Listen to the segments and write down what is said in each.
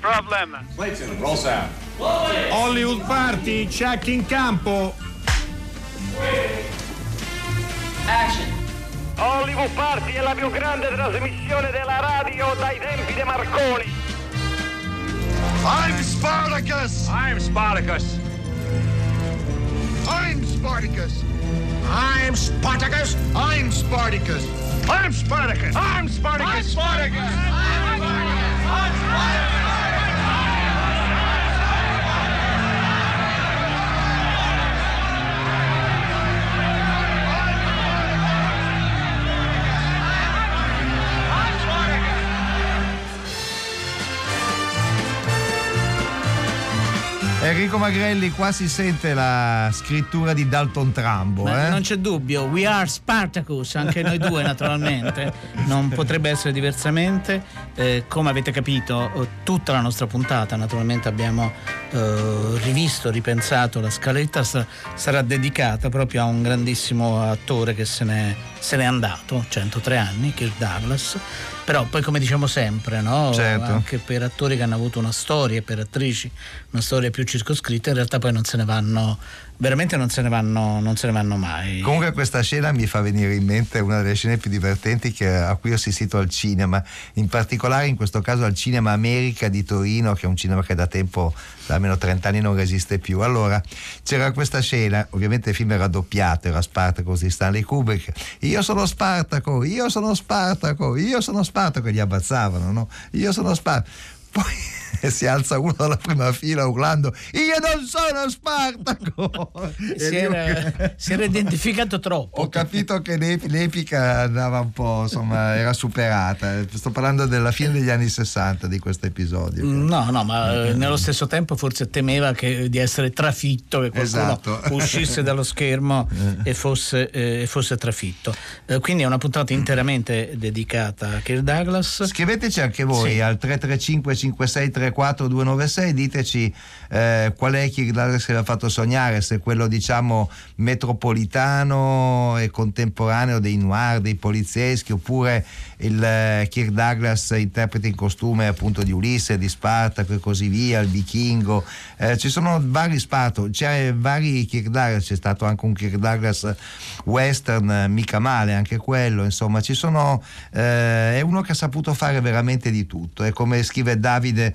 Problem. Clayton, roll sound. Hollywood Party, check in campo. Action. Hollywood Party è la più grande trasmissione della radio dai tempi di Marconi. I'm Spartacus! I'm Spartacus. I'm Spartacus! I'm Spartacus. I'm Spartacus! I'm Spartacus. I'm Spartacus. Spartacus! Enrico Magrelli, qua si sente la scrittura di Dalton Trambo. Ma eh? Non c'è dubbio, we are Spartacus, anche noi due naturalmente, non potrebbe essere diversamente. Eh, come avete capito, eh, tutta la nostra puntata naturalmente abbiamo eh, rivisto, ripensato, la scaletta sa- sarà dedicata proprio a un grandissimo attore che se n'è, se n'è andato, 103 anni, Kirk Douglas. Però poi come diciamo sempre, no? Certo. anche per attori che hanno avuto una storia, per attrici una storia più circoscritta, in realtà poi non se ne vanno, veramente non se ne vanno, non se ne vanno mai. Comunque questa scena mi fa venire in mente una delle scene più divertenti che- a cui ho assistito al cinema, in particolare in questo caso al Cinema America di Torino, che è un cinema che da tempo, da almeno 30 anni non resiste più. Allora c'era questa scena, ovviamente il film era doppiato, era Spartacus di Stanley Kubrick. Io sono Spartaco, io sono Spartaco, io sono Spartaco, gli abbazzavano, no? Io sono Spartaco. Poi si alza uno dalla prima fila urlando io non sono Spartaco E si, era, si era identificato troppo. ho capito che l'ep- l'epica andava un po', insomma, era superata. Sto parlando della fine degli anni 60 di questo episodio. No, no, ma eh, nello stesso tempo forse temeva che- di essere trafitto, che qualcuno Esatto. uscisse dallo schermo e fosse, eh, e fosse trafitto. Eh, quindi è una puntata interamente dedicata a Kirk Douglas. Scriveteci anche voi Sì. al 335 56 34 296, diteci eh, qual è Douglas che vi ha fatto sognare, se quello diciamo metropolitano e contemporaneo dei noir, dei polizieschi, oppure il eh, Kirk Douglas interprete in costume appunto di Ulisse, di Spartaco e così via, il vichingo. Eh, ci sono vari Spartaco, c'è vari Kirk Douglas, c'è stato anche un Kirk Douglas western, eh, mica male anche quello, insomma ci sono, eh, è uno che ha saputo fare veramente di tutto, è come scrive Davide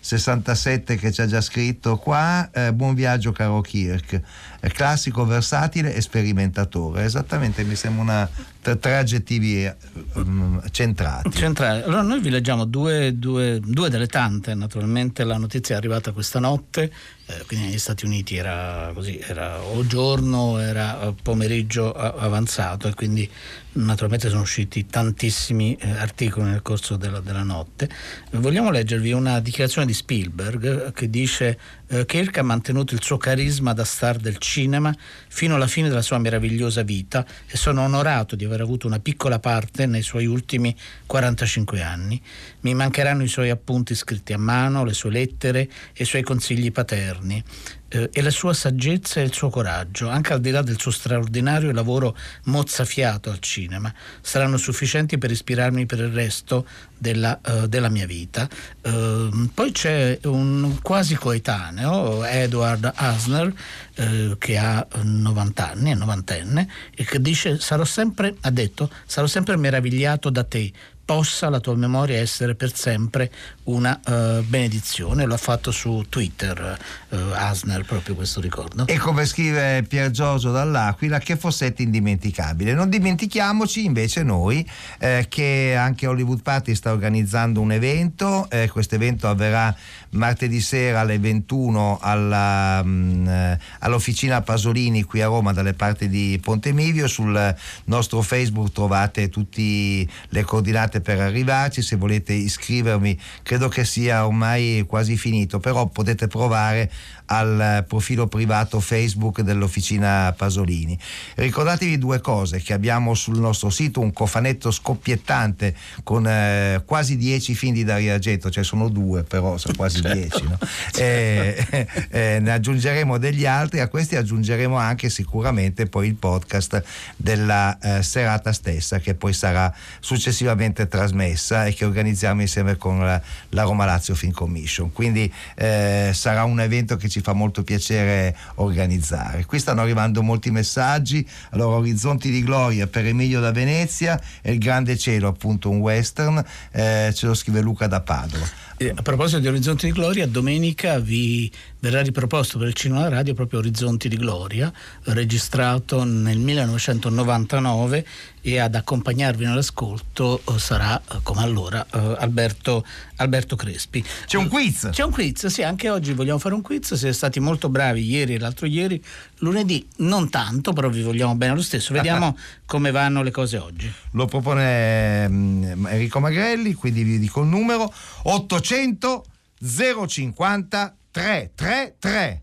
67 che ci ha già scritto qua, eh, buon viaggio caro Kirk, È classico, versatile e sperimentatore, esattamente mi sembra una, tre aggettivi eh, mm, centrati. Centrale. Allora noi vi leggiamo due, due- due delle tante, naturalmente la notizia è arrivata questa notte, eh, quindi negli Stati Uniti era così, era o giorno, era eh, pomeriggio avanzato e quindi naturalmente sono usciti tantissimi eh, articoli nel corso della, della notte. Eh, Vogliamo leggervi una dichiarazione di Spielberg eh, che dice eh, Kirk ha mantenuto il suo carisma da star del cinema fino alla fine della sua meravigliosa vita e sono onorato di aver avuto una piccola parte nei suoi ultimi 45 anni. Mi mancheranno i suoi appunti scritti a mano, le sue lettere e i suoi consigli paterni. Eh, e la sua saggezza e il suo coraggio, anche al di là del suo straordinario lavoro mozzafiato al cinema, saranno sufficienti per ispirarmi per il resto della, eh, della mia vita. Ehm, poi c'è un quasi coetaneo, Edward Asner, eh, che ha eh, 90 anni, è novantenne, e che dice, sarò sempre, ha detto, sarò sempre meravigliato da te, possa la tua memoria essere per sempre una eh, benedizione. Lo ha fatto su Twitter eh, Asner, proprio questo ricordo. E come scrive Pier Giorgio dall'Aquila, che fossette indimenticabile. Non dimentichiamoci invece noi eh, che anche Hollywood Party sta organizzando un evento, eh, questo evento avverrà martedì sera alle 21 alla, mm, eh, all'officina Pasolini qui a Roma dalle parti di Ponte Milvio, sul nostro Facebook trovate tutte le coordinate per arrivarci, se volete iscrivermi credo che sia ormai quasi finito, però potete provare al profilo privato Facebook dell'Officina Pasolini. Ricordatevi due cose, che abbiamo sul nostro sito un cofanetto scoppiettante con eh, quasi 10 film di Dario Argento, cioè sono due però sono quasi 10. no? Eh, eh, ne aggiungeremo degli altri, a questi aggiungeremo anche sicuramente poi il podcast della eh, serata stessa che poi sarà successivamente trasmessa e che organizziamo insieme con la, la Roma Lazio Film Commission. Quindi eh, sarà un evento che ci fa molto piacere organizzare. Qui stanno arrivando molti messaggi. Allora, Orizzonti di Gloria per Emilio da Venezia e Il Grande Cielo, appunto un western, eh, ce lo scrive Luca da Padova. Eh, a proposito di Orizzonti di Gloria, domenica vi verrà riproposto per il cinema radio proprio Orizzonti di Gloria, registrato nel 1999 e ad accompagnarvi nell'ascolto eh, sarà, eh, come allora, eh, Alberto, Alberto, Crespi. C'è un quiz? C'è un quiz, sì, anche oggi vogliamo fare un quiz, siete stati molto bravi ieri e l'altro ieri, lunedì non tanto, però vi vogliamo bene lo stesso, vediamo come vanno le cose oggi. Lo propone um, Enrico Magrelli, quindi vi dico il numero 800 050 333.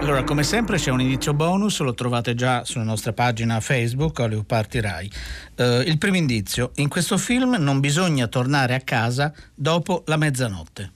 Allora, come sempre c'è un inizio bonus, lo trovate già sulla nostra pagina Facebook, Hollywood Party Rai. Uh, il primo indizio, in questo film non bisogna tornare a casa dopo la mezzanotte.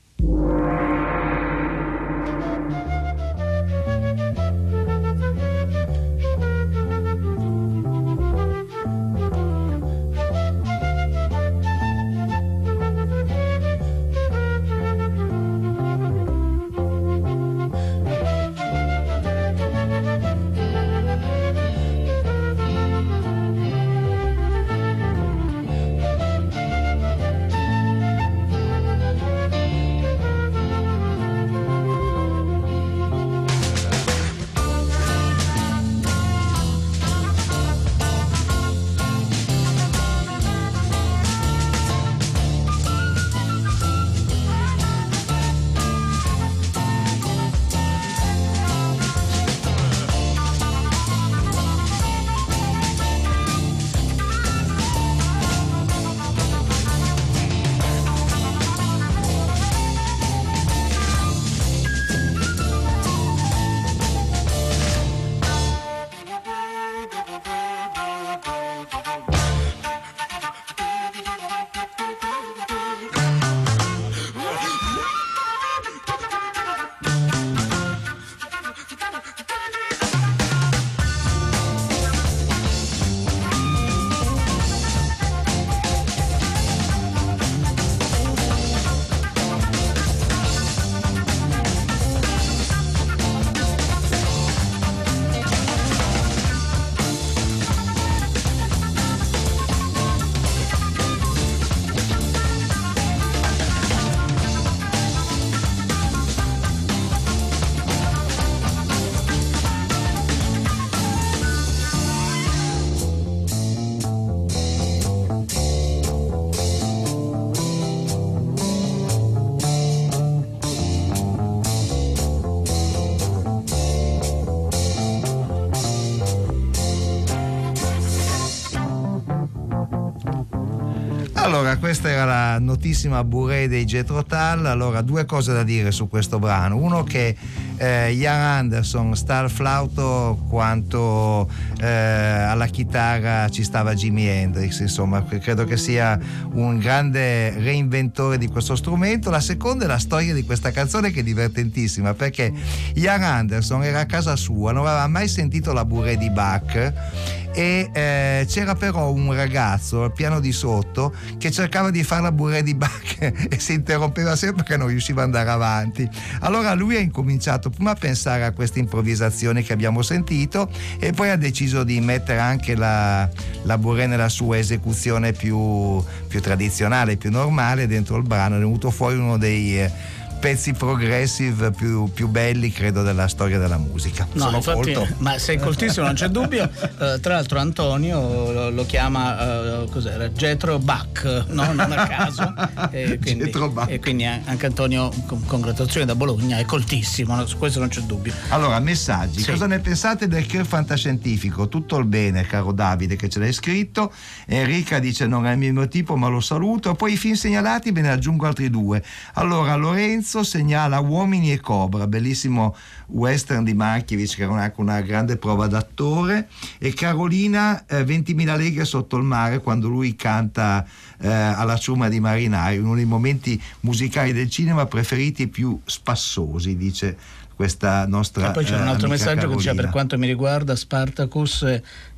Questa era la notissima Bourrée dei Jetro Tull. Allora, due cose da dire su questo brano. Uno che eh, Ian Anderson sta al flauto quanto eh, alla chitarra ci stava Jimi Hendrix, insomma, credo che sia un grande reinventore di questo strumento. La seconda è la storia di questa canzone che è divertentissima perché Ian Anderson era a casa sua, non aveva mai sentito la Bourrée di Bach e eh, c'era però un ragazzo al piano di sotto che cercava di fare la burrée di Bach e si interrompeva sempre perché non riusciva ad andare avanti. Allora lui ha incominciato prima a pensare a queste improvvisazioni che abbiamo sentito e poi ha deciso di mettere anche la, la burrée nella sua esecuzione più, più tradizionale, più normale dentro il brano. È venuto fuori uno dei... Pezzi progressive più, più, belli credo della storia della musica. No, Sono infatti, colto. ma sei coltissimo non c'è dubbio. Uh, tra l'altro Antonio lo, lo chiama uh, cos'era? Getro Bach no? non a caso. E quindi, e quindi anche Antonio con, congratulazioni da Bologna è coltissimo su questo non c'è dubbio. Allora messaggi. Sì. cosa ne pensate del Care Fantascientifico? Tutto il bene caro Davide che ce l'hai scritto. Enrica dice non è il mio tipo ma lo saluto. Poi i film segnalati ve ne aggiungo altri due. Allora Lorenzo Lorenzo segnala Uomini e Cobra, bellissimo western di Markiewicz che era anche una grande prova d'attore. E Carolina eh, 20.000 leghe sotto il mare quando lui canta eh, alla ciuma di marinai, uno dei momenti musicali del cinema preferiti e più spassosi, dice questa nostra... E poi c'era un altro messaggio Carolina. che diceva per quanto mi riguarda Spartacus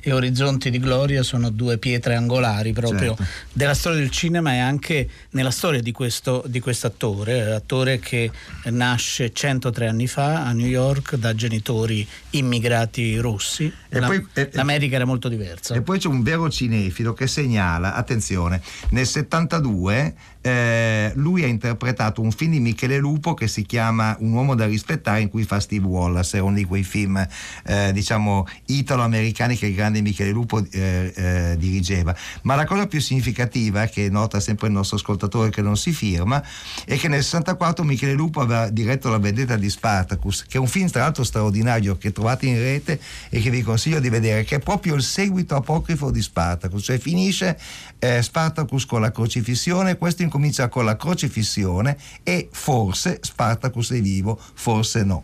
e Orizzonti di Gloria sono due pietre angolari proprio Certo. della storia del cinema e anche nella storia di questo di attore, attore che nasce 103 anni fa a New York da genitori immigrati russi. E La- poi- e- L'America era molto diversa. E poi c'è un vero cinefilo che segnala, attenzione, nel 72 eh, lui ha interpretato un film di Michele Lupo che si chiama Un uomo da rispettare in cui fa Steve Wallace, è uno di quei film eh, diciamo italo-americani che il grande Michele Lupo eh, eh, dirigeva. Ma la cosa più significativa che nota sempre il nostro ascoltatore che non si firma è che nel 64 Michele Lupo aveva diretto La vendetta di Spartacus, che è un film tra l'altro straordinario che trovate in rete e che vi consiglio di vedere, che è proprio il seguito apocrifo di Spartacus, cioè finisce eh, Spartacus con la crocifissione, questo incomincia con la crocifissione e forse Spartacus è vivo, forse no.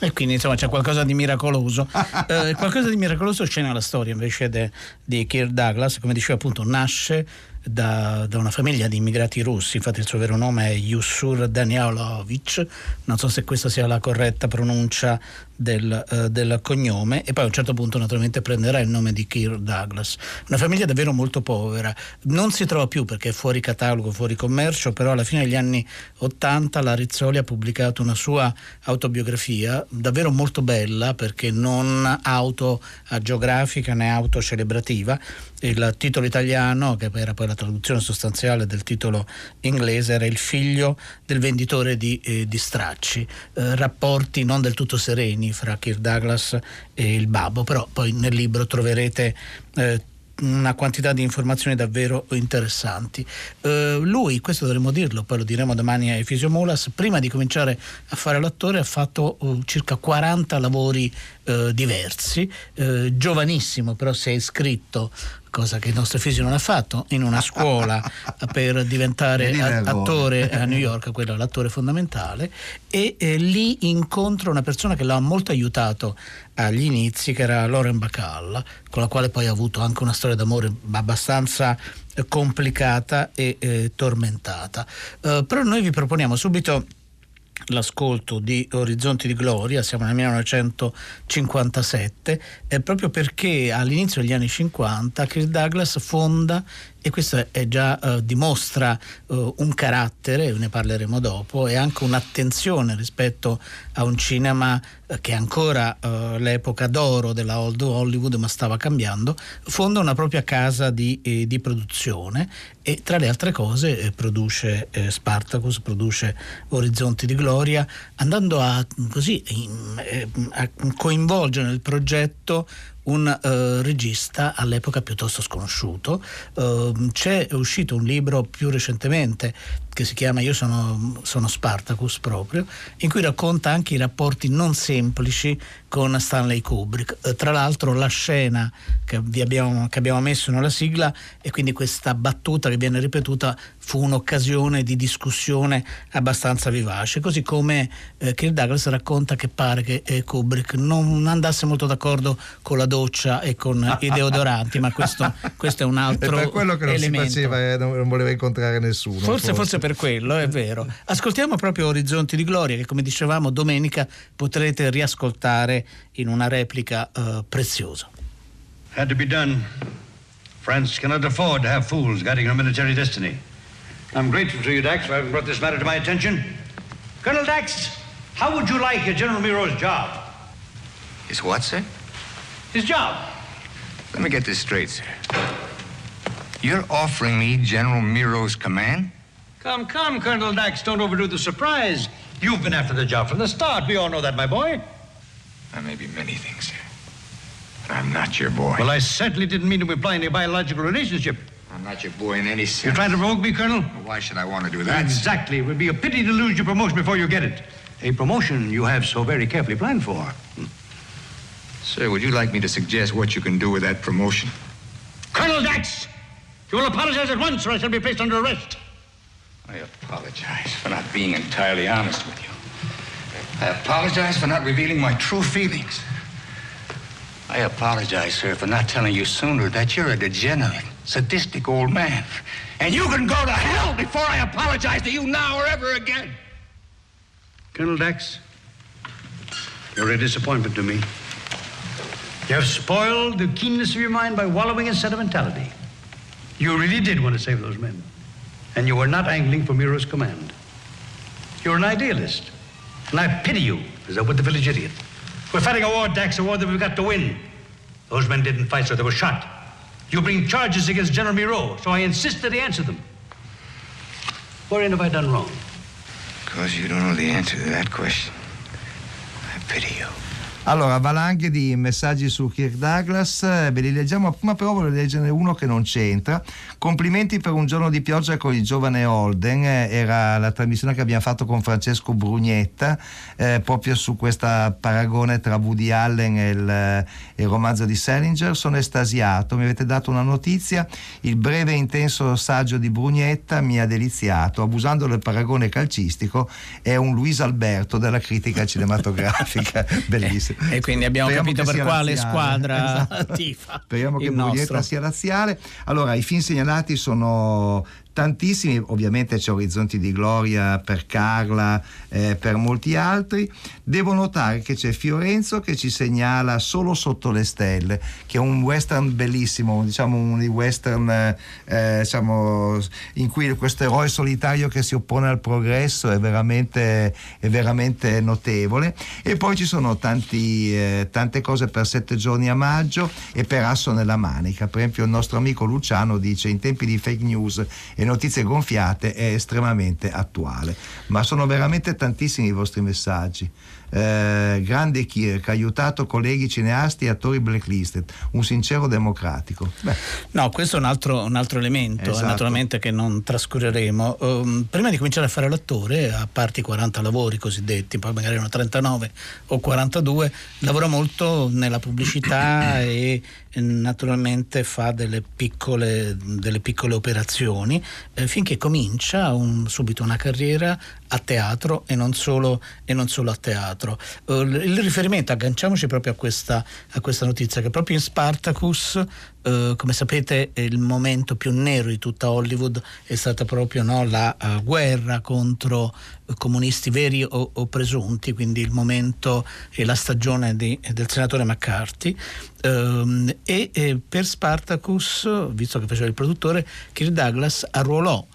E quindi insomma c'è qualcosa di miracoloso. Eh, qualcosa di miracoloso c'è nella storia invece de- di Kirk Douglas, come diceva appunto, nasce da, da una famiglia di immigrati russi, infatti il suo vero nome è Yusur Danilovich, non so se questa sia la corretta pronuncia del, eh, del cognome, e poi a un certo punto naturalmente prenderà il nome di Kirk Douglas. Una famiglia davvero molto povera, non si trova più perché è fuori catalogo, fuori commercio, però alla fine degli anni 80 la Rizzoli ha pubblicato una sua autobiografia davvero molto bella perché non autoagiografica né autocelebrativa. Il titolo italiano, che era poi la traduzione sostanziale del titolo inglese, era Il figlio del venditore di, eh, di stracci. Eh, rapporti non del tutto sereni fra Kirk Douglas e il babbo, però poi nel libro troverete eh, una quantità di informazioni davvero interessanti. Eh, lui, questo dovremmo dirlo, poi lo diremo domani ai Fisiomulas, prima di cominciare a fare l'attore ha fatto eh, circa 40 lavori eh, diversi, eh, giovanissimo però si è iscritto cosa che il nostro fisio non ha fatto, in una scuola per diventare attore a New York, quello è l'attore fondamentale, e eh, lì incontra una persona che l'ha molto aiutato agli inizi, che era Lauren Bacall, con la quale poi ha avuto anche una storia d'amore abbastanza eh, complicata e eh, tormentata. Eh, però noi vi proponiamo subito l'ascolto di Orizzonti di Gloria, siamo nel 1957, eh, proprio perché all'inizio degli anni 50 Kirk Douglas fonda, e questo già eh, dimostra eh, un carattere, ne parleremo dopo, e anche un'attenzione rispetto a un cinema eh, che è ancora eh, l'epoca d'oro della old Hollywood, ma stava cambiando, fonda una propria casa di, eh, di produzione e tra le altre cose produce Spartacus, produce Orizzonti di Gloria, andando a, così, a coinvolgere nel progetto un eh, regista all'epoca piuttosto sconosciuto. Eh, c'è uscito un libro più recentemente che si chiama Io sono, sono Spartacus proprio, in cui racconta anche i rapporti non semplici con Stanley Kubrick. Eh, tra l'altro la scena che, vi abbiamo, che abbiamo messo nella sigla e quindi questa battuta che viene ripetuta fu un'occasione di discussione abbastanza vivace, così come eh, Kirk Douglas racconta che pare che eh, Kubrick non andasse molto d'accordo con la doccia e con i deodoranti, ma questo, questo è un altro per quello che non elemento. si faceva, eh, non, non voleva incontrare nessuno. Forse, forse per quello, è vero. Ascoltiamo proprio Orizzonti di Gloria, che come dicevamo domenica potrete riascoltare in una replica eh, preziosa. Had to be done. France cannot afford to have fools guiding her military destiny. I'm grateful to you, Dax, for having brought this matter to my attention. Colonel Dax, how would you like General Miro's job? Is what, sir? His job. Let me get this straight, sir. You're offering me General Miro's command? Come, come, Colonel Dax, don't overdo the surprise. You've been after the job from the start. We all know that, my boy. I may be many things, sir. But I'm not your boy. Well, I certainly didn't mean to imply any biological relationship. I'm not your boy in any sense. You're trying to provoke me, Colonel? Why should I want to do that? Exactly. It would be a pity to lose your promotion before you get it. A promotion you have so very carefully planned for. Hmm. Sir, would you like me to suggest what you can do with that promotion? Colonel Dax! You will apologize at once or I shall be placed under arrest. I apologize for not being entirely honest with you. I apologize for not revealing my true feelings. I apologize, sir, for not telling you sooner that you're a degenerate, sadistic old man. And you can go to hell before I apologize to you now or ever again. Colonel Dax, you're a disappointment to me. You have spoiled the keenness of your mind by wallowing in sentimentality. You really did want to save those men. And you were not angling for Miro's command. You're an idealist. And I pity you, as I would the village idiot. We're fighting a war, Dax, a war that we've got to win. Those men didn't fight, so they were shot. You bring charges against General Miro, so I insist that he answer them. Wherein have I done wrong? Because you don't know the answer to that question. I pity you. Allora, valanghe di messaggi su Kirk Douglas, eh, ve li leggiamo, ma però voglio leggerne uno che non c'entra. Complimenti per un giorno di pioggia con il giovane Holden, eh, era la trasmissione che abbiamo fatto con Francesco Brugnetta, eh, proprio su questo paragone tra Woody Allen e il, eh, il, romanzo di Salinger. Sono estasiato, mi avete dato una notizia, il breve e intenso saggio di Brugnetta mi ha deliziato, abusando del paragone calcistico, è un Luis Alberto della critica cinematografica, bellissimo e quindi abbiamo Speriamo capito per quale laziale. squadra esatto. tifa. Speriamo che Bruglietta sia laziale. Allora, i film segnalati sono tantissimi, ovviamente c'è Orizzonti di Gloria per Carla, eh, per molti altri. Devo notare che c'è Fiorenzo che ci segnala Solo sotto le stelle, che è un western bellissimo, diciamo un western eh, diciamo, in cui questo eroe solitario che si oppone al progresso è veramente, è veramente notevole. E poi ci sono tanti, eh, tante cose per sette giorni a maggio e per Asso nella manica. Per esempio il nostro amico Luciano dice in tempi di fake news e notizie gonfiate è estremamente attuale. Ma sono veramente tantissimi i vostri messaggi eh, grande Kirk, aiutato colleghi cineasti e attori blacklisted, un sincero democratico. Beh. No, questo è un altro, un altro elemento, esatto. naturalmente che non trascureremo. Um, prima di cominciare a fare l'attore, a parte i 40 lavori cosiddetti, poi magari erano 39 o 42, lavora molto nella pubblicità e naturalmente fa delle piccole, delle piccole operazioni eh, finché comincia un, subito una carriera a teatro e non solo, e non solo a teatro. Uh, il riferimento, agganciamoci proprio a questa, a questa notizia, che proprio in Spartacus Uh, come sapete il momento più nero di tutta Hollywood è stata proprio no, la uh, guerra contro uh, comunisti veri o, o, presunti, quindi il momento e la stagione di, del senatore McCarthy. Ehm, e, e per Spartacus, visto che faceva il produttore, Kirk Douglas arruolò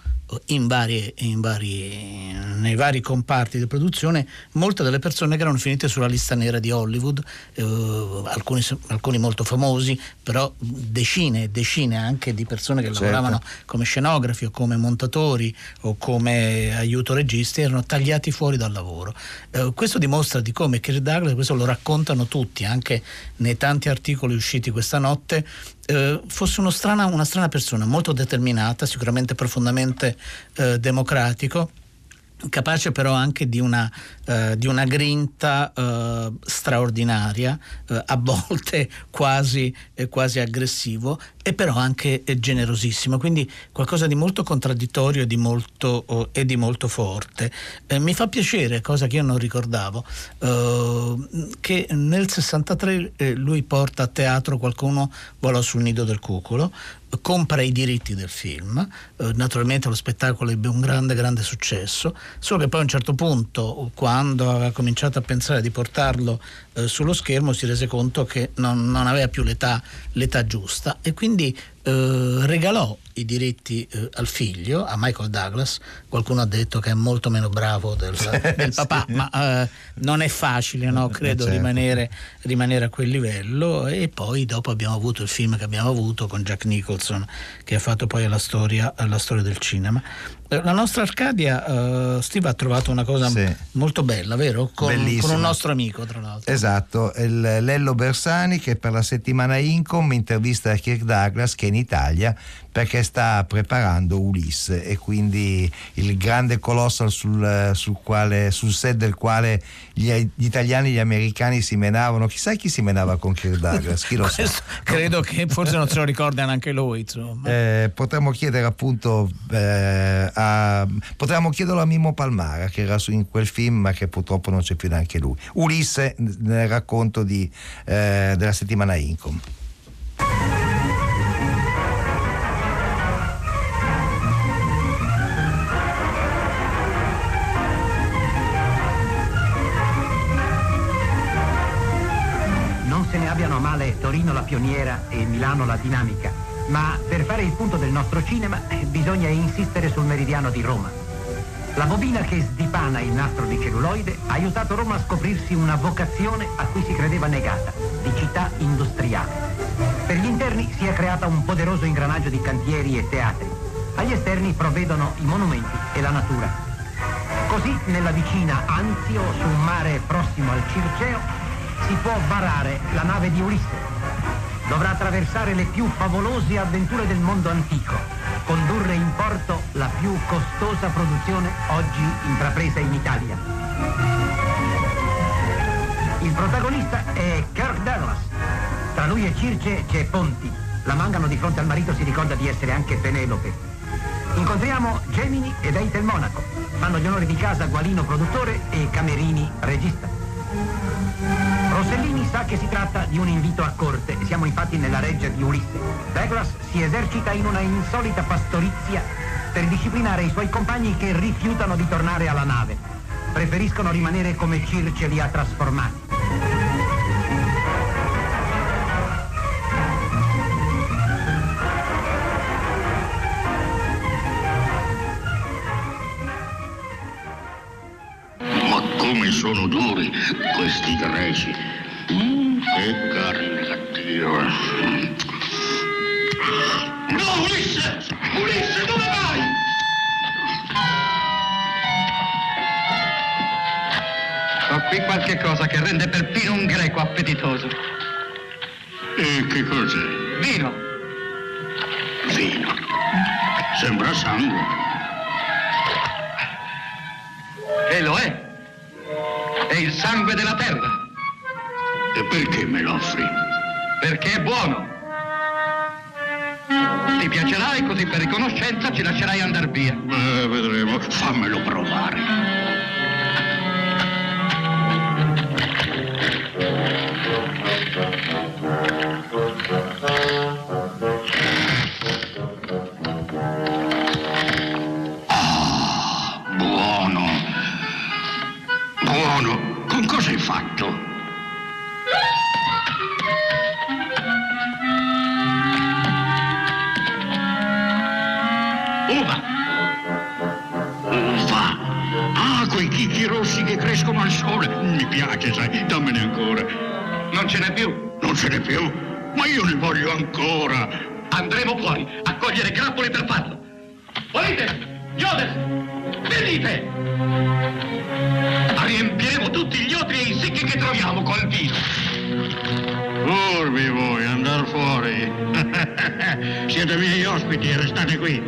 in varie, in varie, nei vari comparti di produzione molte delle persone che erano finite sulla lista nera di Hollywood, eh, alcuni, alcuni, molto famosi, però decine e decine anche di persone che certo. lavoravano come scenografi o come montatori o come aiuto registi erano tagliati fuori dal lavoro. Eh, questo dimostra di come Kirk Douglas, questo lo raccontano tutti, anche nei tanti articoli usciti questa notte, eh, fosse strana, una strana persona, molto determinata, sicuramente profondamente eh, democratico capace però anche di una, eh, di una grinta eh, straordinaria, eh, a volte quasi, eh, quasi, aggressivo e però anche eh, generosissimo, quindi qualcosa di molto contraddittorio di molto, oh, e di molto forte. Mi fa piacere, cosa che io non ricordavo, che nel 63 lui porta a teatro qualcuno vola sul nido del cuculo, compra i diritti del film, naturalmente lo spettacolo ebbe un grande grande successo, solo che poi a un certo punto quando aveva cominciato a pensare di portarlo eh, sullo schermo si rese conto che non, non aveva più l'età, l'età giusta e quindi eh, regalò i diritti eh, al figlio, a Michael Douglas. Qualcuno ha detto che è molto meno bravo del, del papà, sì. ma eh, non è facile, no? Eh, credo, certo. rimanere, rimanere, a quel livello. E poi dopo abbiamo avuto il film che abbiamo avuto con Jack Nicholson, che ha fatto poi la storia, la storia del cinema. Eh, la nostra Arcadia, Steve ha trovato una cosa sì. molto bella, vero? Con, con, un nostro amico, tra l'altro. Esatto, il Lello Bersani che per la settimana Incom intervista Kirk Douglas che in Italia perché sta preparando Ulisse e quindi il grande colossal sul, sul, quale, sul set del quale gli, gli, italiani e gli americani si menavano. Chissà chi si menava con Kirk Douglas, chi lo sa. Credo che forse non se lo ricorda neanche lui. Eh, potremmo chiedere appunto eh, a, potremmo chiederlo a Mimmo Palmara che era su, in quel film ma che purtroppo non c'è più neanche lui. Ulisse nel racconto di, eh, della settimana Incom. Torino la pioniera e Milano la dinamica, ma per fare il punto del nostro cinema eh, bisogna insistere sul meridiano di Roma. La bobina che sdipana il nastro di celluloide ha aiutato Roma a scoprirsi una vocazione a cui si credeva negata, di città industriale. Per gli interni si è creata un poderoso ingranaggio di cantieri e teatri. Agli esterni provvedono i monumenti e la natura. Così nella vicina Anzio, su un mare prossimo al Circeo, si può varare la nave di Ulisse. Dovrà attraversare le più favolose avventure del mondo antico, condurre in porto la più costosa produzione oggi intrapresa in Italia. Il protagonista è Kirk Douglas. Tra lui e Circe c'è Ponti. La mangano di fronte al marito si ricorda di essere anche Penelope. Incontriamo Gemini ed Eitel Monaco. Fanno gli onori di casa Gualino produttore e Camerini regista. Sa che si tratta di un invito a corte, siamo infatti nella reggia di Ulisse. Douglas si esercita in una insolita pastorizia per disciplinare i suoi compagni che rifiutano di tornare alla nave. Preferiscono rimanere come Circe li ha trasformati. Ma come sono duri questi greci? Che carne cattiva. No, Ulisse! Ulisse, dove vai? Ho qui qualche cosa che rende perfino un greco appetitoso. E che cos'è? Vino. Vino. Sembra sangue. E lo è. È il sangue della terra. E perché me lo offri? Perché è buono. Ti piacerà e così per riconoscenza ci lascerai andare via. Eh, vedremo. Fammelo provare. Quei chicchi rossi che crescono al sole. Mi piace, sai, dammene ancora. Non ce n'è più. Non ce n'è più? Ma io ne voglio ancora. Andremo fuori a cogliere grappoli per farlo. Volite? Iodes! Venite! Riempiremo tutti gli otri e i secchi che troviamo col vino. Furbi voi, andar fuori. Siete miei ospiti e restate qui.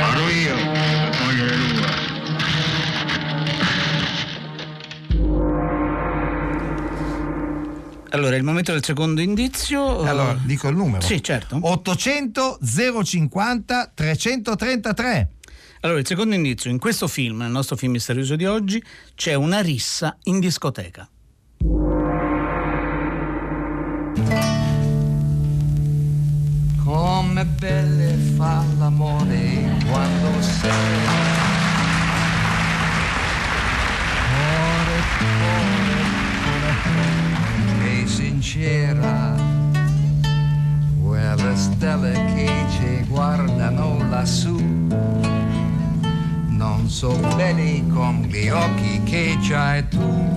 Vado io Allora, il momento del secondo indizio. Allora, eh, dico il numero. Sì, certo. 800 050 333. Allora, il secondo indizio, in questo film, nel nostro film misterioso di oggi, c'è una rissa in discoteca. Come belle fa sincera quelle stelle che ci guardano lassù. Non so belli come gli occhi che c'hai tu.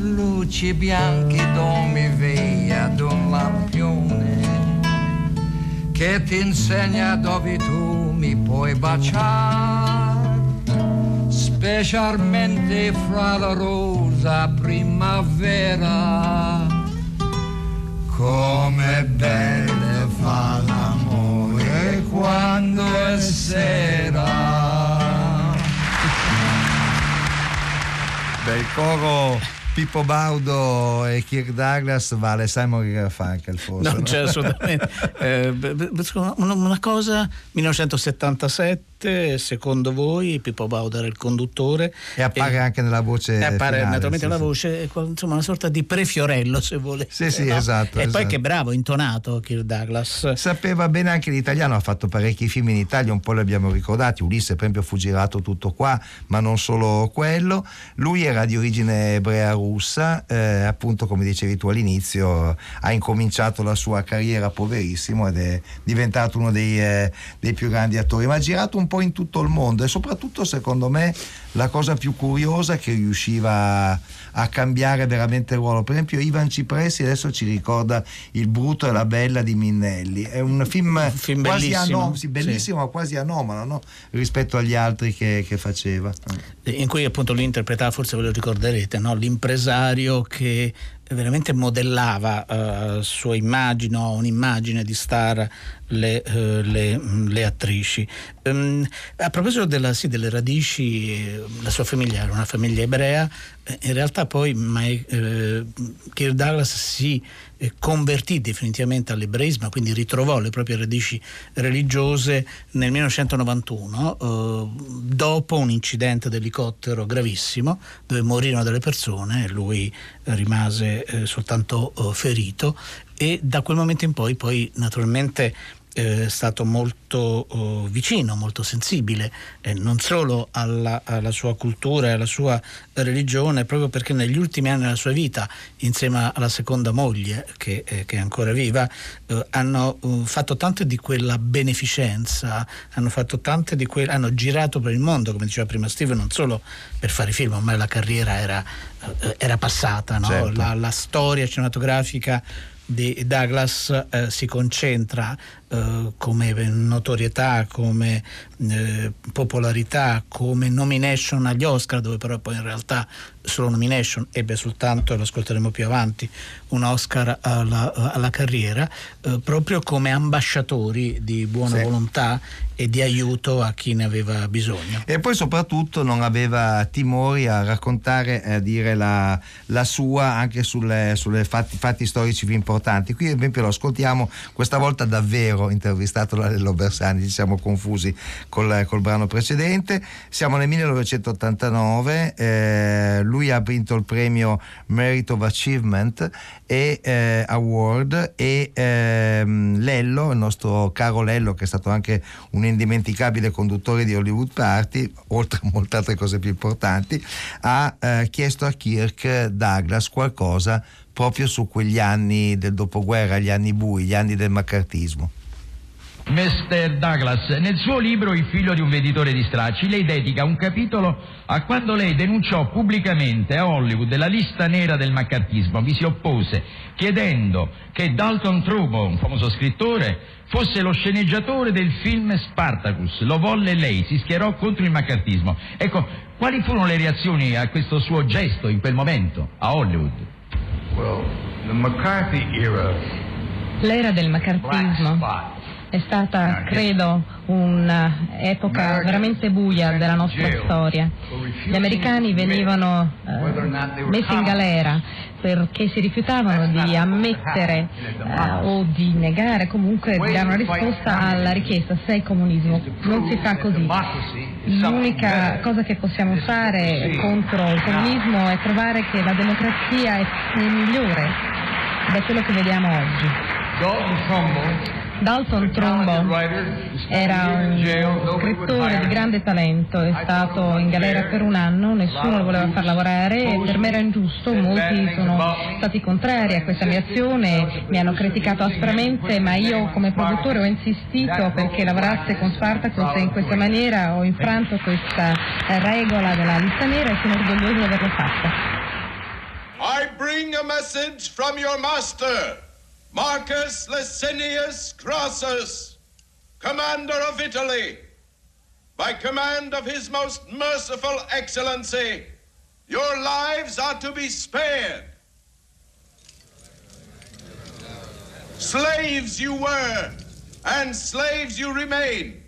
Luci bianche dormi via ad un lampione che ti insegna dove tu mi puoi baciare, specialmente fra la rosa primavera. Come belle fa l'amore quando è sera. Beh, il coro Pippo Baudo e Kirk Douglas vale Simon Garfunkel forse. Non no? c'è assolutamente. Eh, una cosa, 1977, naturalmente, secondo voi, Pippo Bauder è il conduttore. E appare anche nella voce. E appare finale, naturalmente sì, la voce, insomma, una sorta di prefiorello, se volete. Sì, sì, no? esatto, E poi esatto. che bravo, intonato Kirk Douglas. Sapeva bene anche l'italiano, ha fatto parecchi film in Italia, un po' li abbiamo ricordati, Ulisse per esempio fu girato tutto qua, ma non solo quello. Lui era di origine ebrea russa, eh, appunto come dicevi tu all'inizio, ha incominciato la sua carriera poverissimo ed è diventato uno dei, eh, dei più grandi attori, ma ha girato un po' in tutto il mondo e soprattutto secondo me la cosa più curiosa che riusciva a cambiare veramente il ruolo. Per esempio Ivan Cipressi adesso ci ricorda Il brutto e la bella di Minnelli. È un film, film quasi bellissimo, anom- sì, bellissimo, ma quasi anomalo no? rispetto agli altri che, che faceva. in cui appunto lui interpretava, forse ve lo ricorderete, no? l'impresario che veramente modellava eh, sua immagine, o un'immagine di star le, eh, le- le attrici. Ehm, a proposito della- sì, delle radici, eh, la sua famiglia era una famiglia ebrea, eh, in realtà poi Mai- eh, Kirk Douglas si convertì definitivamente all'ebraismo, quindi ritrovò le proprie radici religiose nel 1991, eh, dopo un incidente d'elicottero gravissimo dove morirono delle persone lui eh, rimase eh, soltanto ferito. E da quel momento in poi poi naturalmente eh, è stato molto oh, vicino, molto sensibile, eh, non solo alla, alla sua cultura e alla sua religione, proprio perché negli ultimi anni della sua vita, insieme alla seconda moglie, che, eh, che è ancora viva, eh, hanno eh, fatto tante di quella beneficenza, hanno fatto tante di quelle, hanno girato per il mondo, come diceva prima Steve, non solo per fare film, ormai la carriera era, eh, era passata, no? Certo. la, la storia cinematografica di Douglas eh, si concentra eh, come notorietà, come eh, popolarità, come nomination agli Oscar, dove però poi in realtà solo nomination ebbe soltanto, lo ascolteremo più avanti, un Oscar alla, alla carriera, eh, proprio come ambasciatori di buona Sì. volontà e di aiuto a chi ne aveva bisogno. E poi soprattutto non aveva timori a raccontare e a dire la, la sua anche sulle fatti, fatti storici più importanti. Qui ad esempio lo ascoltiamo questa volta davvero intervistato da Lello Bersani, ci siamo confusi col, col brano precedente. Siamo nel 1989, eh, lui ha vinto il premio Merit of Achievement e, eh, Award e ehm, Lello, il nostro caro Lello che è stato anche un indimenticabile conduttore di Hollywood Party, oltre a molte altre cose più importanti, ha eh, chiesto a Kirk Douglas qualcosa proprio su quegli anni del dopoguerra, gli anni bui, gli anni del maccartismo. Mr. Douglas, nel suo libro Il figlio di un venditore di stracci, lei dedica un capitolo a quando lei denunciò pubblicamente a Hollywood la lista nera del maccartismo, vi si oppose chiedendo che Dalton Trumbo, un famoso scrittore, fosse lo sceneggiatore del film Spartacus. Lo volle lei, si schierò contro il maccartismo. Ecco, quali furono le reazioni a questo suo gesto in quel momento a Hollywood? Well, the McCarthy era L'era del macartismo è stata, credo, un'epoca veramente buia della nostra storia. Gli americani venivano eh, messi in galera perché si rifiutavano di ammettere eh, o di negare, comunque di dare una risposta alla richiesta sei comunismo. Non si fa così. L'unica cosa che possiamo fare contro il comunismo è provare che la democrazia è, è migliore da quello che vediamo oggi. Dalton Trumbo era un scrittore di grande talento, è stato in galera per un anno, nessuno lo voleva far lavorare e per me era ingiusto, molti sono stati contrari a questa mia azione, mi hanno criticato aspramente, ma io come produttore ho insistito perché lavorasse con Spartacus e in questa maniera ho infranto questa regola della lista nera e sono orgoglioso di averlo fatto. I bring a message from your master, Marcus Licinius Crassus, commander of Italy. By command of his most merciful excellency, your lives are to be spared. Slaves you were, and slaves you remain.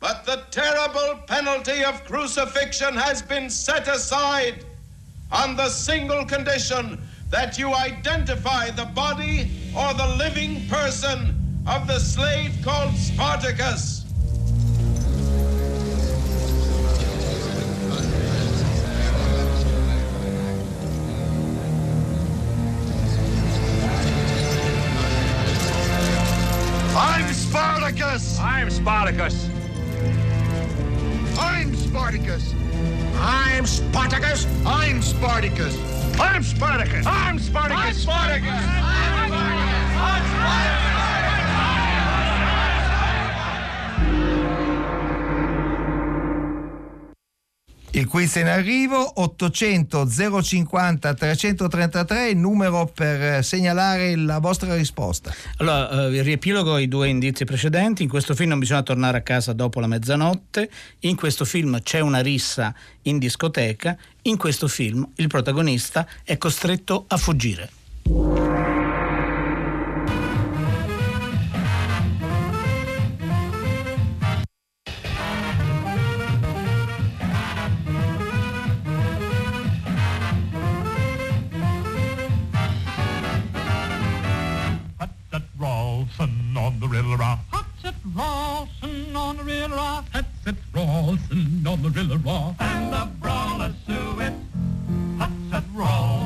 But the terrible penalty of crucifixion has been set aside on the single condition that you identify the body or the living person of the slave called Spartacus. I'm Spartacus! I'm Spartacus! I'm Spartacus! I'm Spartacus! I'm Spartacus! I'm Spartacus! I'm Spartacus! I'm Spartacus! I'm Spartacus. I'm Spartacus. Il quiz in arrivo 800 050 333 il numero per eh, segnalare la vostra risposta. Allora, eh, riepilogo i due indizi precedenti. In questo film non bisogna tornare a casa dopo la mezzanotte. In questo film c'è una rissa in discoteca. In questo film il protagonista è costretto a fuggire. Rawson on the Rilla Hudson Rawson on the Rilla And the brawler suet. Hudson Rawson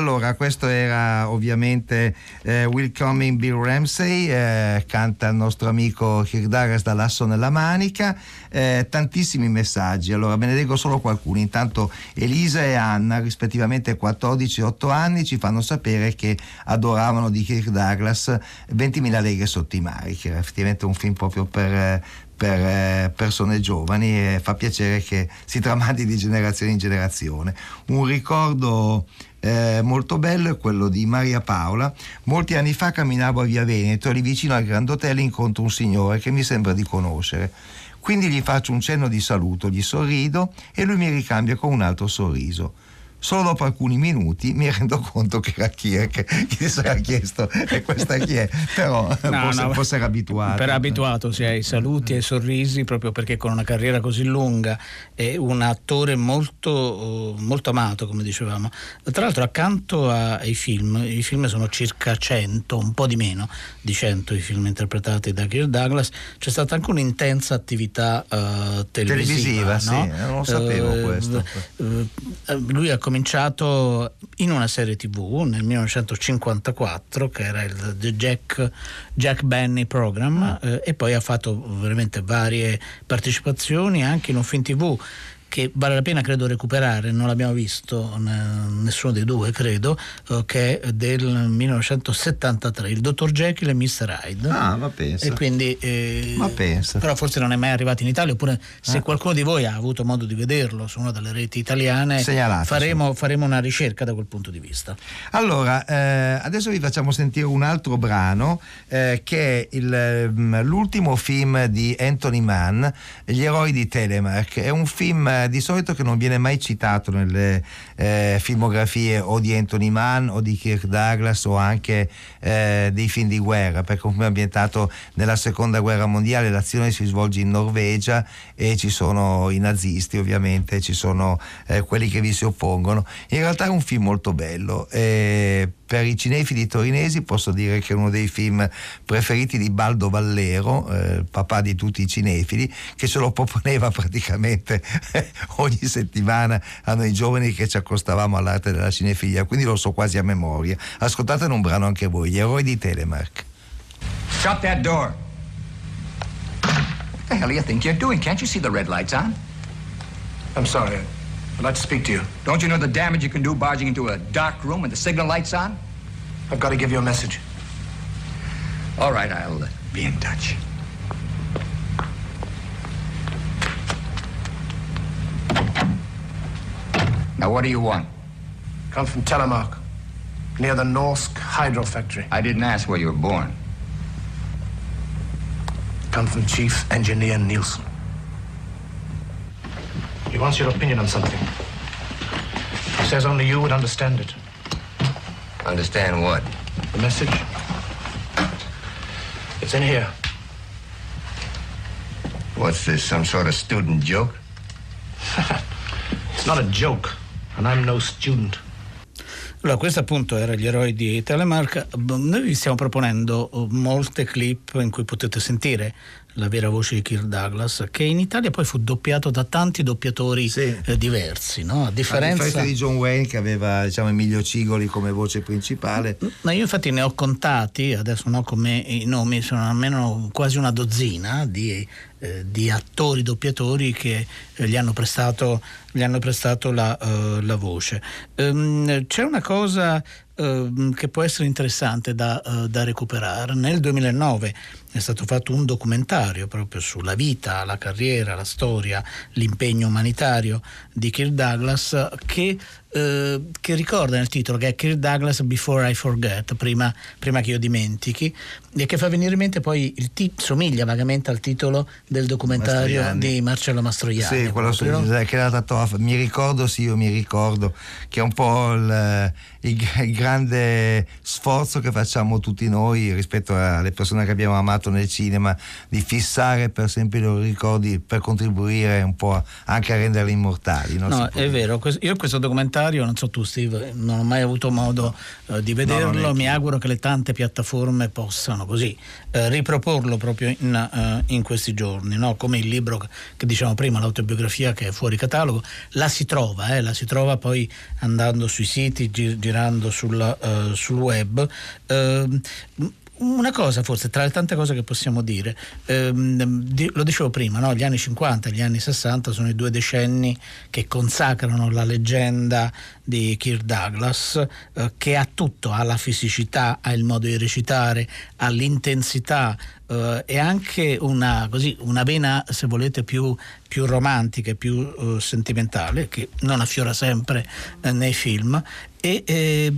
Allora, questo era ovviamente eh, Welcoming Bill Ramsey, eh, canta il nostro amico Douglas dall'asso nella manica, eh, tantissimi messaggi, allora ve ne leggo solo qualcuno, intanto Elisa e Anna, rispettivamente 14 e 8 anni, ci fanno sapere che adoravano di Kirk Douglas 20.000 leghe sotto i mari, che era effettivamente un film proprio per... per eh, persone giovani e fa piacere che si tramandi di generazione in generazione. Un ricordo eh, molto bello è quello di Maria Paola. Molti anni fa camminavo a Via Veneto lì vicino al Grand Hotel incontro un signore che mi sembra di conoscere. Quindi gli faccio un cenno di saluto, gli sorrido e lui mi ricambia con un altro sorriso. Solo dopo alcuni minuti mi rendo conto che era Kirk, chi si sarà chiesto e questa chi è, però No, forse, no, forse era abituato. Per abituato si ai saluti e ai sorrisi, proprio perché con una carriera così lunga è un attore molto, molto amato, come dicevamo. Tra l'altro, accanto ai film, i film sono circa 100, un po' di meno di 100 i film interpretati da Kirk Douglas, c'è stata anche un'intensa attività eh, televisiva. Televisiva, sì, no? non lo sapevo Eh, questo. eh, lui ha cominciato in una serie tv nel 1954 che era il The Jack, Jack Benny Program eh, e poi ha fatto veramente varie partecipazioni anche in un film tv che vale la pena credo recuperare, non l'abbiamo visto ne- nessuno dei due credo, eh, che è del 1973, il Dr. Jekyll e Mr. Hyde. Ah, ma pensa. E quindi, eh, Ma pensa. Però forse non è mai arrivato in Italia, oppure se Ah. qualcuno di voi ha avuto modo di vederlo su una delle reti italiane, faremo, faremo una ricerca da quel punto di vista. Allora, eh, adesso vi facciamo sentire un altro brano eh, che è il, ehm, l'ultimo film di Anthony Mann, Gli eroi di Telemark. È un film eh, di solito che non viene mai citato nelle eh, filmografie o di Anthony Mann o di Kirk Douglas o anche eh, dei film di guerra, perché è un film ambientato nella seconda guerra mondiale, l'azione si svolge in Norvegia e ci sono i nazisti ovviamente, ci sono eh, quelli che vi si oppongono. In realtà è un film molto bello. e per i cinefili torinesi posso dire che è uno dei film preferiti di Baldo Vallero, eh, papà di tutti i cinefili, che ce lo proponeva praticamente ogni settimana a noi giovani che ci accostavamo all'arte della cinefilia, quindi lo so quasi a memoria. Ascoltatene un brano anche voi, Gli eroi di Telemark. Shut that door. What the hell do you think you're doing? Can't you see the red light's on? I'm sorry. I'd like to speak to you. Don't you know the damage you can do barging into a dark room with the signal lights on? I've got to give you a message. All right, I'll uh, be in touch. Now, what do you want? Come from Telemark, near the Norsk Hydro Factory. I didn't ask where you were born. Come from Chief Engineer Nielsen. He wants your opinion on something. He says only you would understand it. Understand what? The message? It's in here. What's this, some sort of student joke? It's not a joke, and I'm no student. Allora, questo appunto era gli eroi di Telemark. Noi vi stiamo proponendo uh, molte clip in cui potete sentire la vera voce di Kirk Douglas, che in Italia poi fu doppiato da tanti doppiatori sì. eh, diversi, no? A differenza... A differenza di John Wayne che aveva diciamo, Emilio Cigoli come voce principale. Ma io infatti ne ho contati, adesso non ho come i nomi, sono almeno quasi una dozzina di, eh, di attori doppiatori che eh, gli hanno prestato, gli hanno prestato la, uh, la voce. Um, c'è una cosa uh, che può essere interessante da, uh, da recuperare. Nel 2009 è stato fatto un documentario proprio sulla vita, la carriera, la storia, l'impegno umanitario di Kirk Douglas che, eh, che ricorda nel titolo che è Kirk Douglas Before I Forget, prima, prima, che io dimentichi, e che fa venire in mente poi il t- somiglia vagamente al titolo del documentario Mastroianni. di Marcello Mastroianni. Sì, quello su, che era dato mi ricordo, sì, io mi ricordo, che è un po' il, il, il grande sforzo che facciamo tutti noi rispetto alle persone che abbiamo amato nel cinema di fissare per sempre i loro ricordi per contribuire un po' anche a renderli immortali. No, no è vero, io questo documentario, non so tu Steve, non ho mai avuto modo no. uh, di vederlo, no, mi auguro che le tante piattaforme possano così uh, riproporlo proprio in, uh, in questi giorni, come il libro che dicevamo prima, l'autobiografia che è fuori catalogo, la si trova, eh, la si trova poi andando sui siti, girando sul, sul web. Ehm, una cosa forse tra le tante cose che possiamo dire, ehm, di, lo dicevo prima, no? gli anni 50 e gli anni 60 sono i due decenni che consacrano la leggenda di Kirk Douglas, eh, che ha tutto, ha la fisicità, ha il modo di recitare, ha l'intensità eh, e anche una, così, una, vena, se volete, più, più romantica più uh, sentimentale, che non affiora sempre eh, nei film. E, eh,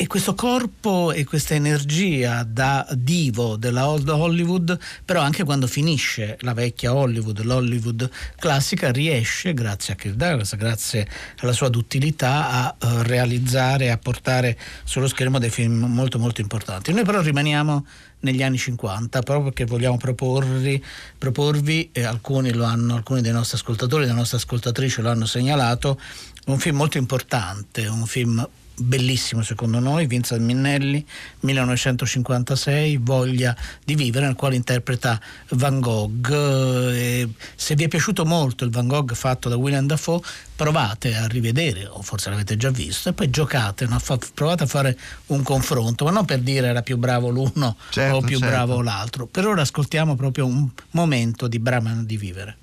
e questo corpo e questa energia da divo della old Hollywood, però anche quando finisce la vecchia Hollywood, l'Hollywood classica, riesce, grazie a Kirk Douglas, grazie alla sua duttilità, a uh, realizzare, a portare sullo schermo dei film molto molto importanti. Noi però rimaniamo negli anni 50 proprio perché vogliamo proporvi, proporvi e alcuni, hanno, alcuni dei nostri ascoltatori, delle nostre ascoltatrici lo hanno segnalato, un film molto importante, un film bellissimo secondo noi, Vincent Minnelli, 1956, Voglia di vivere, nel quale interpreta Van Gogh. E se vi è piaciuto molto il Van Gogh fatto da William Dafoe, provate a rivedere, o forse l'avete già visto, e poi giocate, no? provate a fare un confronto, ma non per dire era più bravo l'uno certo, o più certo. bravo l'altro. Per ora ascoltiamo proprio un momento di Brahman di vivere.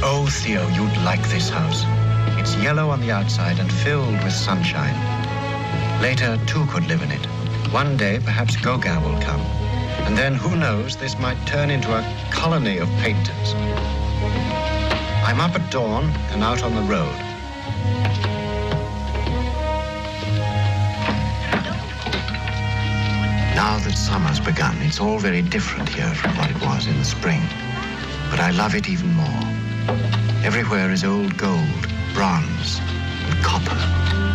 Oh Theo, you'd like this house. It's yellow on the outside and filled with sunshine. Later, two could live in it. One day, perhaps Gauguin will come. And then, who knows, this might turn into a colony of painters. I'm up at dawn and out on the road. Now that summer's begun, it's all very different here from what it was in the spring. But I love it even more. Everywhere is old gold, bronze, and copper.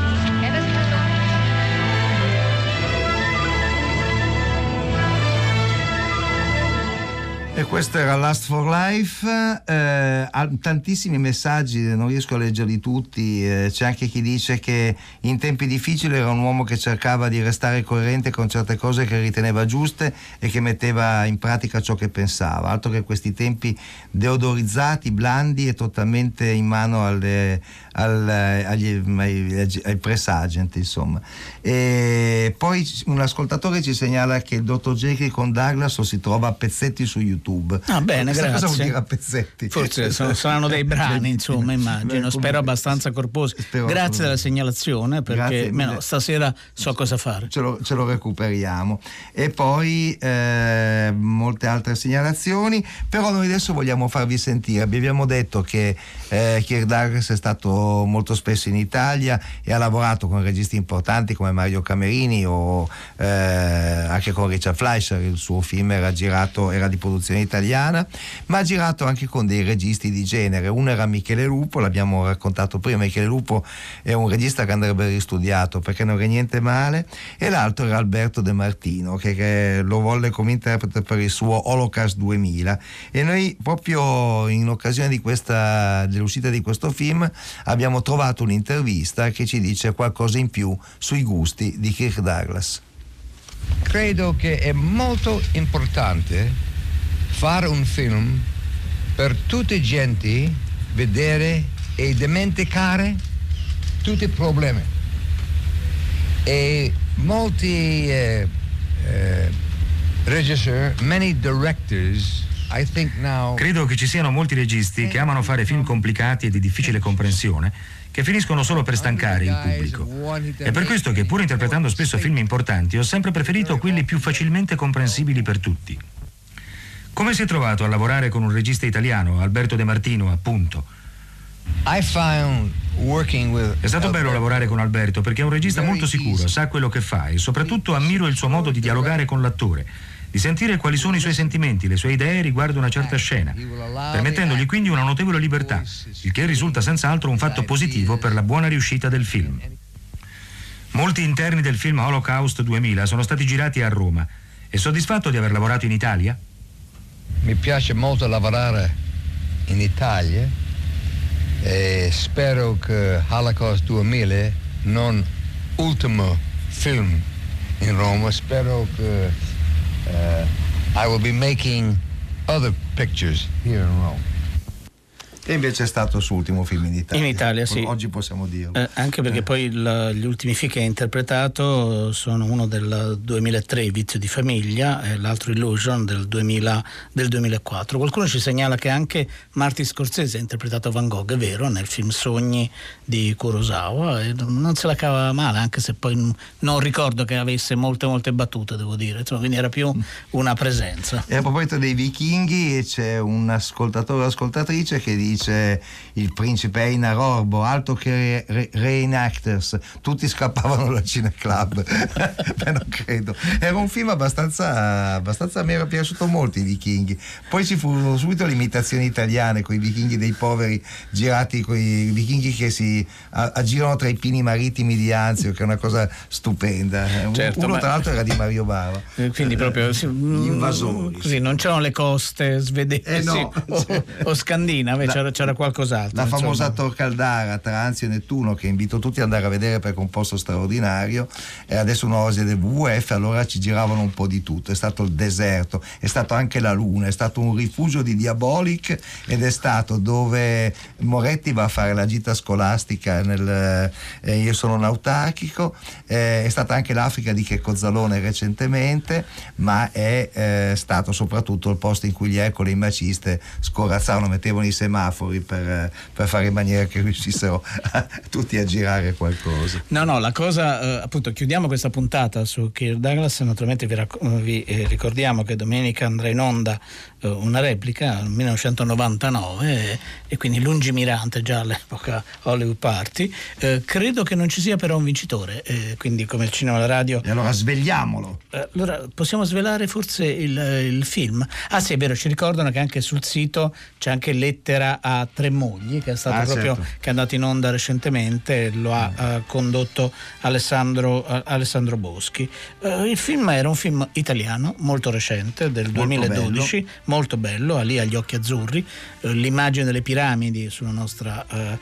E questo era Last for Life, eh, tantissimi messaggi, non riesco a leggerli tutti, eh, c'è anche chi dice che in tempi difficili era un uomo che cercava di restare coerente con certe cose che riteneva giuste e che metteva in pratica ciò che pensava, altro che questi tempi deodorizzati, blandi e totalmente in mano alle, al, agli, ai, ai press agent insomma. E poi un ascoltatore ci segnala che il dottor Jekyll con Douglas si trova a pezzetti su YouTube YouTube. Ah, bene, Questa cosa grazie. vuol dire a pezzetti. Forse sono- saranno dei brani, insomma, immagino. Spero abbastanza corposi. Grazie della segnalazione, perché mille. stasera so cosa fare. Ce lo, ce lo recuperiamo. E poi eh, molte altre segnalazioni, però noi adesso vogliamo farvi sentire. Vi abbiamo detto che eh, Douglas è stato molto spesso in Italia e ha lavorato con registi importanti come Mario Camerini o eh, anche con Richard Fleischer, il suo film era girato, era di produzione italiana, ma ha girato anche con dei registi di genere. Uno era Michele Lupo, l'abbiamo raccontato prima, Michele Lupo è un regista che andrebbe ristudiato perché non è niente male, e l'altro era Alberto De Martino che, che lo volle come interprete per il suo Holocaust 2000 e noi proprio in occasione di questa, dell'uscita di questo film abbiamo trovato un'intervista che ci dice qualcosa in più sui gusti di Kirk Douglas. Credo che è molto importante fare un film per tutte gente vedere e dimenticare tutti i problemi. E molti eh, eh, regisseur, many directors, now Credo che ci siano molti registi che amano fare film complicati e di difficile comprensione che finiscono solo per stancare il pubblico. È per questo che, pur interpretando spesso film importanti, ho sempre preferito quelli più facilmente comprensibili per tutti. Come si è trovato a lavorare con un regista italiano, Alberto De Martino, appunto? È stato bello lavorare con Alberto perché è un regista molto sicuro, sa quello che fa e soprattutto ammiro il suo modo di dialogare con l'attore, di sentire quali sono i suoi sentimenti, le sue idee riguardo una certa scena, permettendogli quindi una notevole libertà, il che risulta senz'altro un fatto positivo per la buona riuscita del film. Molti interni del film Holocaust 2000 sono stati girati a Roma. È soddisfatto di aver lavorato in Italia? Mi piace molto lavorare in Italia e spero che Holocaust 2000 non ultimo film in Roma, spero che eh, I will be making other pictures here in Rome. E invece è stato il suo ultimo film in Italia. In Italia, sì. Oggi possiamo dirlo. Eh, anche perché poi il- gli ultimi film che ha interpretato sono uno del 2003, Vizio di famiglia, e l'altro Illusion del, 2000 del 2004. Qualcuno ci segnala che anche Martin Scorsese ha interpretato Van Gogh, è vero, nel film Sogni di Kurosawa, e non se la cava male, anche se poi non ricordo che avesse molte molte battute, devo dire, Insomma, quindi era più una presenza. E a proposito dei vichinghi c'è un ascoltatore o ascoltatrice che dice il principe Einar Orbo, altro che re- reenactors, tutti scappavano dal cineclub. Beh, non credo. Era un film abbastanza, abbastanza mi era piaciuto molto i vichinghi. Poi ci furono subito le imitazioni italiane con i vichinghi dei poveri girati con i vichinghi che si aggirano tra i pini marittimi di Anzio, che è una cosa stupenda. Certo, Uno ma- tra l'altro era di Mario Bava. Eh, Quindi proprio sì, invasori. Così, non c'erano le coste svedesi Eh no. o, o scandinave, La- c'era, c'era qualcos'altro. La famosa. Tor Caldara tra Anzio e Nettuno che invito tutti ad andare a vedere perché è un posto straordinario e adesso un'oasi del WWF allora ci giravano un po' di tutto è stato il deserto è stato anche la luna è stato un rifugio di Diabolic ed è stato dove Moretti va a fare la gita scolastica nel eh, Io sono nautarchico eh, è stata anche l'Africa di Checco Zalone recentemente ma è eh, stato soprattutto il posto in cui gli Ercole i maciste scorazzavano mettevano i semafori per, eh, per fare in maniera che riuscissero tutti a girare qualcosa. No, no, la cosa, eh, appunto, chiudiamo questa puntata su Kirk Douglas. Naturalmente vi, racco- vi, eh, ricordiamo che domenica andrà in onda una replica nel 1999 e, quindi lungimirante già all'epoca Hollywood Party. Eh, credo che non ci sia però un vincitore, eh, quindi come il cinema e la radio. E allora svegliamolo. Eh, allora possiamo svelare forse il, il film. Ah sì, è vero, ci ricordano che anche sul sito c'è anche Lettera a tre mogli, che è stato Ah, proprio certo. che è andato in onda recentemente, lo ha eh, condotto Alessandro, eh, Alessandro Boschi. Eh, il film era un film italiano, molto recente, del Molto 2012, molto bello, lì agli occhi azzurri, eh, l'immagine delle piramidi sulla nostra, eh,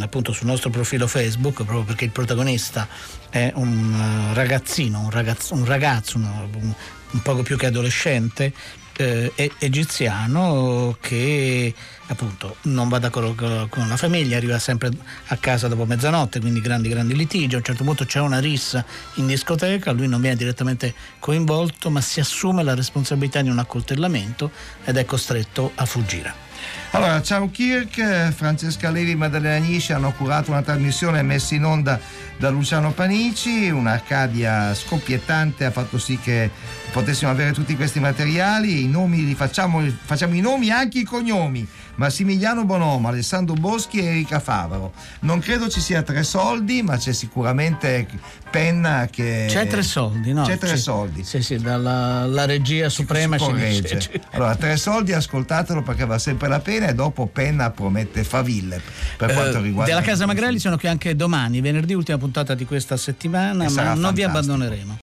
appunto sul nostro profilo Facebook, proprio perché il protagonista è un eh, ragazzino, un ragazzo, un, ragazzo, un- un poco più che adolescente, eh, egiziano che appunto non va d'accordo con la famiglia, arriva sempre a casa dopo mezzanotte, quindi grandi grandi litigi, a un certo punto c'è una rissa in discoteca, lui non viene direttamente coinvolto ma si assume la responsabilità di un accoltellamento ed è costretto a fuggire. Allora, ciao Kirk, Francesca Levi e Maddalena Nisci hanno curato una trasmissione messa in onda da Luciano Panici, un'Arcadia scoppiettante ha fatto sì che potessimo avere tutti questi materiali, i nomi li facciamo, facciamo i nomi e anche i cognomi. Massimiliano Bonomo, Alessandro Boschi e Erika Favaro. Non credo ci sia tre soldi, ma c'è sicuramente Penna che... C'è tre soldi, no? C'è tre soldi. Sì, sì, dalla regia suprema ci dice. Allora, tre soldi, ascoltatelo perché va sempre la pena e dopo Penna promette faville per quanto uh, riguarda... Della Casa Magrelli sono qui anche domani, venerdì, ultima puntata di questa settimana, ma non vi abbandoneremo.